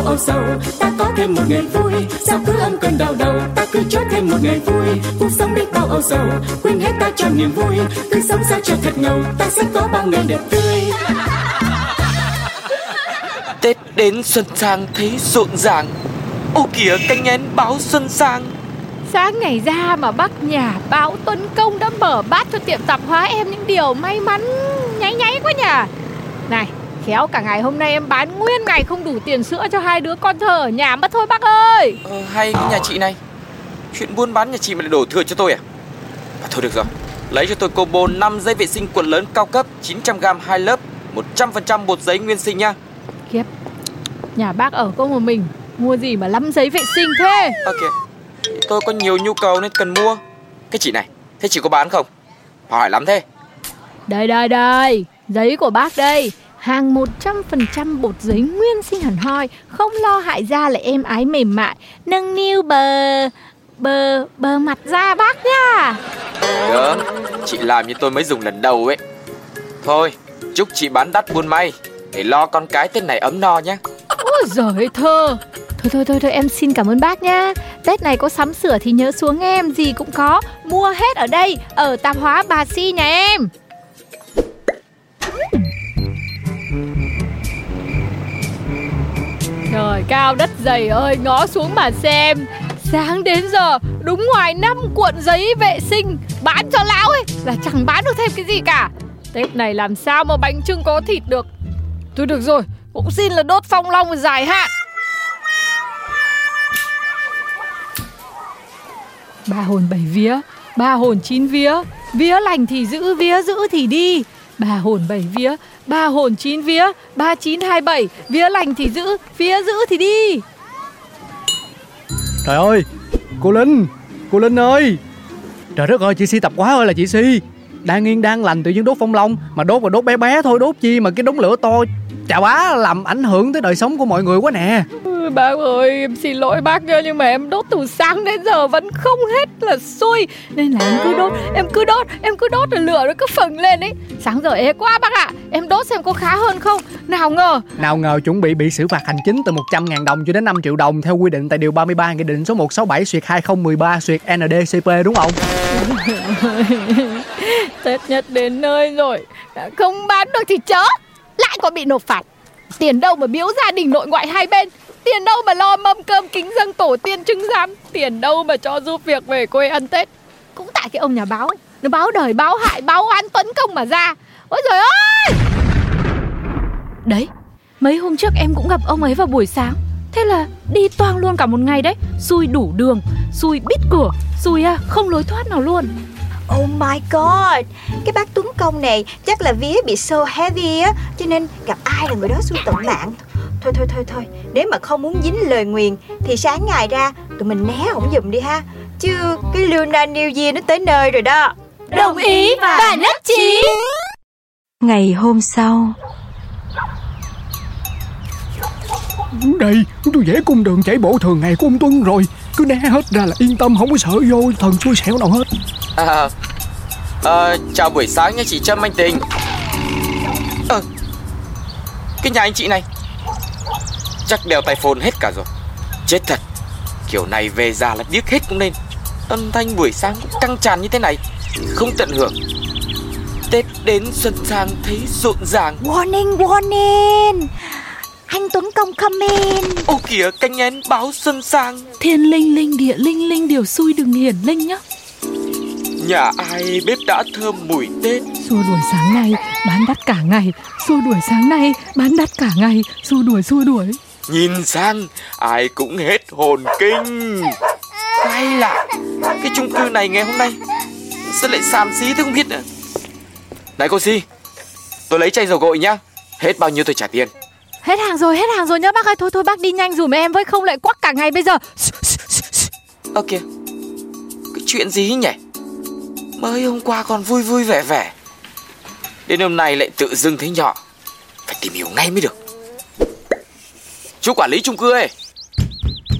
bao âu sầu. Ta có thêm một ngày vui. Sao cứ âm cơn đau đầu? Ta cứ cho thêm một ngày vui. Cuộc sống đi bao âu sầu. Quên hết ta cho niềm vui. Cứ sống sao cho thật ngầu. Ta sẽ có bao ngày đẹp tươi. Tết đến xuân sang thấy rộn ràng. Ô kìa canh én báo xuân sang. Sáng ngày ra mà bác nhà báo Tuấn Công đã mở bát cho tiệm tạp hóa em những điều may mắn nháy nháy quá nhỉ. Này khéo cả ngày hôm nay em bán nguyên ngày không đủ tiền sữa cho hai đứa con thơ ở nhà mất thôi bác ơi. Ờ, Hay cái nhà chị này. Chuyện buôn bán nhà chị mà lại đổ thừa cho tôi à? À Thôi được rồi. Lấy cho tôi combo 5 giấy vệ sinh quần lớn cao cấp 900g hai lớp 100% bột giấy nguyên sinh nha Kiếp. Nhà bác ở có một mình Mua gì mà lắm giấy vệ sinh thế? Ok. Tôi có nhiều nhu cầu nên cần mua. Cái chị này Thế chị có bán không? Hỏi lắm thế. Đây đây đây. Giấy của bác đây Hàng 100% bột giấy nguyên sinh hẳn hoi Không lo hại da lại êm ái mềm mại. Nâng niu bờ Bờ bờ mặt da bác nha Được Chị làm như tôi mới dùng lần đầu ấy. Thôi Chúc chị bán đắt buôn may Để lo con cái tên này ấm no nhé. Ôi giời thơ. Thôi thôi thôi thôi em xin cảm ơn bác nha Tết này có sắm sửa thì nhớ xuống em Gì cũng có. Mua hết ở đây Ở tạp hóa bà Si nhà em Trời cao đất dày ơi Ngó xuống mà xem. Sáng đến giờ đúng ngoài năm cuộn giấy vệ sinh Bán cho lão ấy Là chẳng bán được thêm cái gì cả. Tết này làm sao mà bánh trưng có thịt được? Thôi được rồi Cũng xin là đốt phong long dài hạn. Ba hồn bảy vía Ba hồn chín vía. Vía lành thì giữ, vía giữ thì đi. Ba hồn bảy vía Ba hồn chín vía Ba chín hai bảy. Vía lành thì giữ, vía giữ thì đi. Trời ơi Cô Linh Cô Linh ơi. Trời đất ơi chị Si tập quá ơi là chị Si. Đang yên đang lành tự nhiên đốt phong long. Mà đốt là đốt bé bé thôi đốt chi mà cái đống lửa to Chà bá làm ảnh hưởng tới đời sống của mọi người quá nè. Bác ơi em xin lỗi bác nha Nhưng mà em đốt từ sáng đến giờ vẫn không hết là xui. Nên là em cứ đốt Em cứ đốt Em cứ đốt rồi lửa nó cứ phừng lên ấy. Sáng giờ ế quá bác ạ Em đốt xem có khá hơn không? Nào ngờ. Nào ngờ chuẩn bị bị xử phạt hành chính từ 100.000 đồng cho đến 5 triệu đồng Theo quy định tại Điều 33 Nghị định số 167 Xuyệt 2013 Xuyệt NDCP đúng không? Tết nhất đến nơi rồi Đã Không bán được thì chớ. Lại còn bị nộp phạt. Tiền đâu mà biếu gia đình nội ngoại hai bên Tiền đâu mà lo mâm cơm kính dâng tổ tiên trưng giam? Tiền đâu mà cho giúp việc về quê ăn Tết? Cũng tại cái ông nhà báo ấy. Nó báo đời báo hại báo oan tấn công mà ra. Ôi trời ơi! Đấy Mấy hôm trước em cũng gặp ông ấy vào buổi sáng. Thế là đi toang luôn cả một ngày đấy. Xui đủ đường Xui bít cửa Xui à, không lối thoát nào luôn. Oh my god! Cái bác Tuấn Công này chắc là vía bị so heavy á Cho nên gặp ai là người đó xui tận mạng? Thôi thôi thôi thôi. Nếu mà không muốn dính lời nguyền Thì sáng ngày ra tụi mình né ổng giùm đi ha. Chứ cái Luna New Year nó tới nơi rồi đó. Đồng ý và nhất trí. ngày hôm sau. Đây tôi vẽ cung đường chạy bộ thường ngày của ông Tuân rồi. Cứ né hết ra là yên tâm không có sợ vô thần xui xẻo nào hết. À, à, Chào buổi sáng nha chị Trâm anh Tình. Ờ Cái nhà anh chị này Chắc đeo tai phone hết cả rồi. Chết thật Kiểu này về già là điếc hết cũng nên. Âm thanh buổi sáng cũng căng tràn như thế này Không tận hưởng. Tết đến xuân sang thấy rộn ràng. Warning warning. Anh Tuấn Công comment. Ô kìa canh én báo xuân sang. Thiên linh linh địa linh linh điều xui đừng hiển linh nhá. Nhà ai bếp đã thơm mùi Tết? Xua đuổi sáng nay bán đắt cả ngày. Xua đuổi sáng nay bán đắt cả ngày. Xua đuổi xua đuổi Nhìn sang ai cũng hết hồn kinh. Hay lạ Cái chung cư này ngày hôm nay Sao lại xàm xí thế không biết nữa? Này cô Si Tôi lấy chai dầu gội nhá. Hết bao nhiêu tôi trả tiền? Hết hàng rồi, hết hàng rồi nhá bác ơi. Thôi thôi bác đi nhanh dùm em với không lại quắc cả ngày bây giờ. Ơ kìa Cái chuyện gì nhỉ? Mới hôm qua còn vui vui vẻ vẻ. Đến hôm nay lại tự dưng thấy nhỏ. Phải tìm hiểu ngay mới được Chú quản lý chung cư ơi.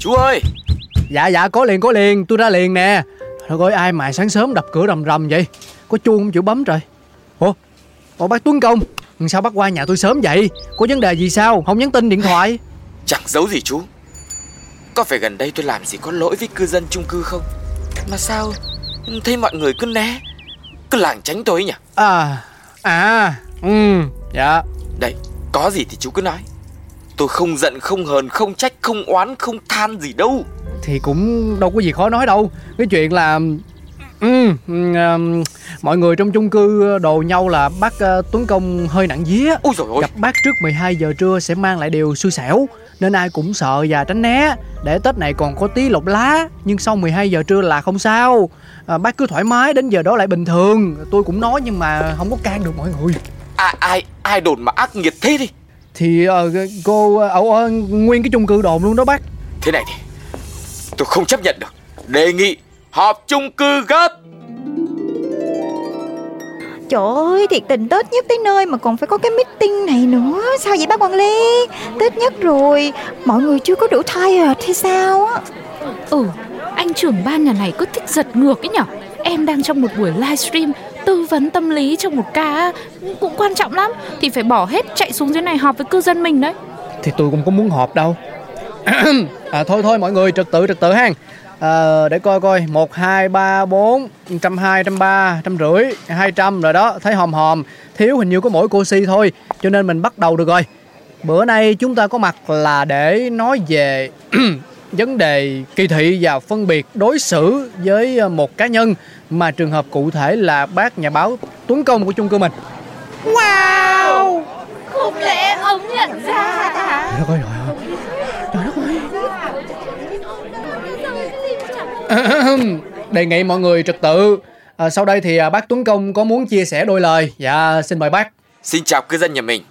Chú ơi. Dạ dạ có liền có liền tôi ra liền nè. Thôi coi ai mà sáng sớm đập cửa rầm rầm vậy? Có chuông không chịu bấm trời? Ủa? Ủa bác Tuấn Công Sao bác qua nhà tôi sớm vậy? Có vấn đề gì sao? Không nhắn tin điện thoại. Chẳng giấu gì chú. Có phải gần đây tôi làm gì có lỗi với cư dân chung cư không? Mà sao Thấy mọi người cứ né? Cứ lảng tránh tôi ấy nhỉ? À À Ừ Dạ. Đây có gì thì chú cứ nói Tôi không giận không hờn không trách không oán không than gì đâu. Thì cũng đâu có gì khó nói đâu. Cái chuyện là Ừ, um, mọi người trong chung cư đồ nhau là bác uh, Tuấn Công hơi nặng vía Ôi dồi ôi Gặp bác trước 12 giờ trưa sẽ mang lại điều xui xẻo Nên ai cũng sợ và tránh né. Để Tết này còn có tí lộc lá Nhưng sau 12 giờ trưa là không sao. À, Bác cứ thoải mái đến giờ đó lại bình thường. Tôi cũng nói nhưng mà không có can được mọi người. À, Ai ai đồn mà ác nghiệt thế đi Thì uh, cô ở uh, uh, nguyên cái chung cư đồn luôn đó bác. Thế này thì Tôi không chấp nhận được. Đề nghị họp chung cư gấp. Trời ơi, thiệt tình Tết nhất tới nơi mà còn phải có cái meeting này nữa. Sao vậy bác quản lý? Tết nhất rồi, mọi người chưa có đủ tired hay sao á? Ừ, anh trưởng ban nhà này cứ thích giật ngược ấy nhở? Em đang trong một buổi livestream tư vấn tâm lý trong một ca cũng quan trọng lắm. Thì phải bỏ hết chạy xuống dưới này họp với cư dân mình đấy. Thì tôi cũng có muốn họp đâu. À, Thôi thôi mọi người trật tự trật tự hang à, Để coi coi. 1, 2, 3, 4 trăm hai, trăm ba, trăm rưỡi 200 rồi đó. Thấy hòm hòm. Thiếu hình như có mỗi cô Si thôi Cho nên mình bắt đầu được rồi. Bữa nay chúng ta có mặt là để nói về vấn đề kỳ thị và phân biệt đối xử với à, một cá nhân mà trường hợp cụ thể là bác nhà báo Tuấn Công của chung cư mình. Wow! Không lẽ ông nhận ra à? Trời ơi, trời ơi. Trời đất ơi. Đề nghị mọi người trật tự. À, sau đây thì à, bác Tuấn Công có muốn chia sẻ đôi lời. Dạ, xin mời bác. Xin chào cư dân nhà mình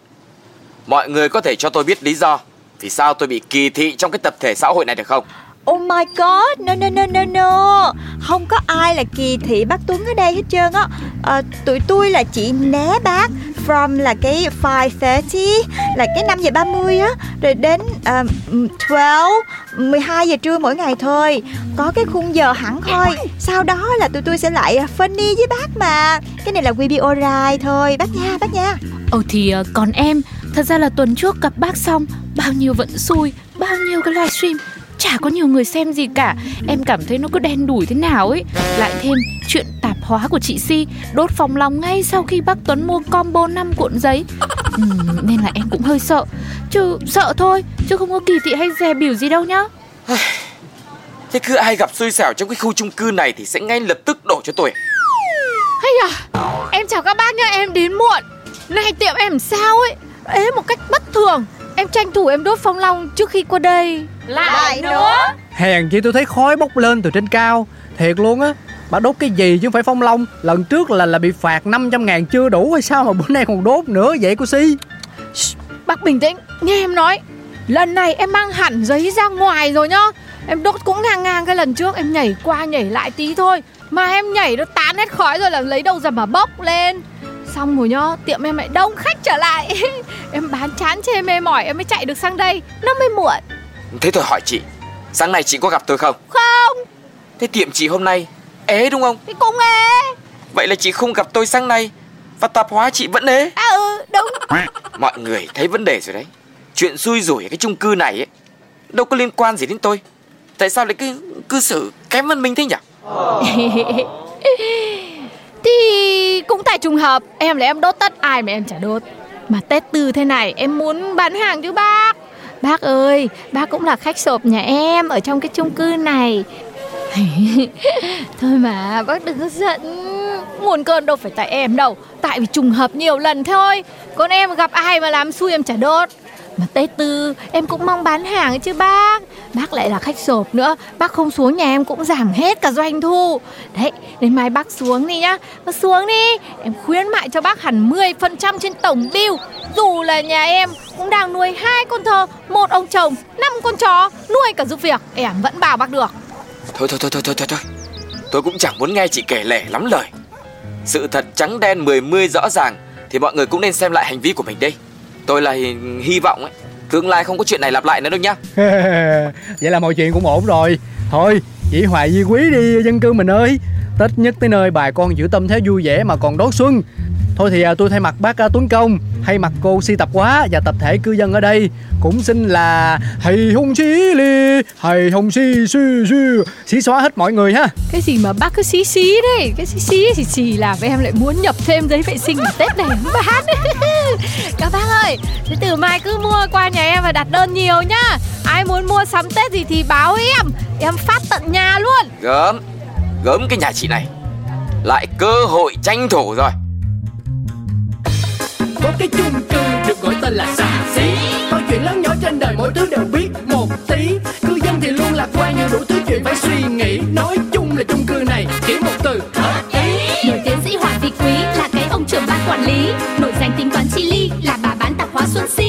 Mọi người có thể cho tôi biết lý do Vì sao tôi bị kỳ thị trong cái tập thể xã hội này được không Oh my god, no no no no no. Không có ai là kỳ thị bác Tuấn ở đây hết trơn á. À, Tụi tôi là chỉ né bác From là cái 5.30 Là cái 5 giờ 30 á. Rồi đến uh, 12 12 giờ trưa mỗi ngày thôi. Có cái khung giờ hẳn thôi. Sau đó là tụi tôi sẽ lại ờ, funny với bác mà. Cái này là we be alright thôi. Bác nha, bác nha. Ồ thì ờ, còn em Thật ra là tuần trước gặp bác xong Bao nhiêu vận xui Bao nhiêu cái livestream chả có nhiều người xem gì cả. Em cảm thấy nó cứ đen đủi thế nào ấy. Lại thêm chuyện tạp hóa của chị si đốt phòng lòng ngay sau khi bác tuấn mua combo 5 cuộn giấy. Ừ, nên là em cũng hơi sợ. Chứ sợ thôi chứ không có kỳ thị hay dè biểu gì đâu nhá. Thế cứ ai gặp xui xẻo trong cái khu chung cư này thì sẽ ngay lập tức đổ cho tôi. Hay à em chào các bác nhá em đến muộn. Này tiệm em sao ấy? Ế một cách bất thường Em tranh thủ em đốt phong long trước khi qua đây. Lại nữa? Hèn chi tôi thấy khói bốc lên từ trên cao. Thiệt luôn á Bà đốt cái gì chứ không phải phong long? Lần trước là là bị phạt 500 ngàn chưa đủ hay sao mà bữa nay còn đốt nữa vậy cô Si? Bác bình tĩnh Nghe em nói. Lần này em mang hẳn giấy ra ngoài rồi nhá. Em đốt cũng ngang ngang cái lần trước Em nhảy qua nhảy lại tí thôi. Mà em nhảy nó tán hết khói rồi là lấy đâu ra mà bốc lên Xong rồi nhá, tiệm em lại đông khách trở lại. Em bán chán chê mê mỏi em mới chạy được sang đây Nó mới muộn. Thế tôi hỏi chị Sáng nay chị có gặp tôi không? Không. Thế tiệm chị hôm nay ế đúng không? Thì cũng ế. Vậy là chị không gặp tôi sáng nay Và tạp hóa chị vẫn ế. À ừ đúng. Mọi người thấy vấn đề rồi đấy. Chuyện xui rủi ở cái chung cư này ấy Đâu có liên quan gì đến tôi. Tại sao lại cứ cư xử kém văn minh thế nhỉ? Thì trùng hợp, Em là em đốt tất ai mà em chả đốt. Mà Tết từ thế này, em muốn bán hàng chứ bác. Bác ơi, Bác cũng là khách sộp nhà em Ở trong cái chung cư này. Thôi mà, bác đừng có giận. Nguồn cơn đâu phải tại em đâu, Tại vì trùng hợp nhiều lần thôi. Còn em gặp ai mà làm xui em chả đốt. Mà Tết Tư em cũng mong bán hàng chứ bác. Bác lại là khách sộp nữa Bác không xuống nhà em cũng giảm hết cả doanh thu. Đấy đến mai bác xuống đi nhá. Bác xuống đi Em khuyến mại cho bác hẳn 10% trên tổng bill. Dù là nhà em cũng đang nuôi hai con thơ Một ông chồng, năm con chó Nuôi cả giúp việc. Em vẫn bảo bác được. Thôi thôi thôi thôi thôi thôi thôi. Tôi cũng chẳng muốn nghe chị kể lể lắm lời. Sự thật trắng đen mười mươi rõ ràng Thì mọi người cũng nên xem lại hành vi của mình đây Tôi là hy, hy vọng ấy. Tương lai không có chuyện này lặp lại nữa đâu nhá. Vậy là mọi chuyện cũng ổn rồi. Thôi chỉ hoài di quý đi dân cư mình ơi. Tết nhất tới nơi bà con giữ tâm thế vui vẻ mà còn đón xuân. Thôi thì à, tôi thay mặt bác à, Tuấn Công. Thay mặt cô si tập quá và tập thể cư dân ở đây Cũng xin là Hầy hung xí li Hầy hung xí xí xí Xí xóa hết mọi người ha. Cái gì mà bác cứ xí xí đấy Cái xí xí xì xì làm em lại muốn nhập thêm giấy vệ sinh để Tết này bán Các bác ơi Thế từ mai cứ mua qua nhà em và đặt đơn nhiều nhá. Ai muốn mua sắm Tết gì thì báo em Em phát tận nhà luôn. Gớm Gớm cái nhà chị này. Lại cơ hội tranh thủ rồi có cái chung cư được gọi tên là xà xí. Mọi chuyện lớn nhỏ trên đời mỗi thứ đều biết một tí. Cư dân thì luôn lạc quan như đủ thứ chuyện phải suy nghĩ. Nói chung là chung cư này chỉ một từ hợp ý. Nổi tiến sĩ Hoàng Thị Quý là cái ông trưởng ban quản lý. Nổi danh tính toán chi ly là bà bán tạp hóa Xuân Si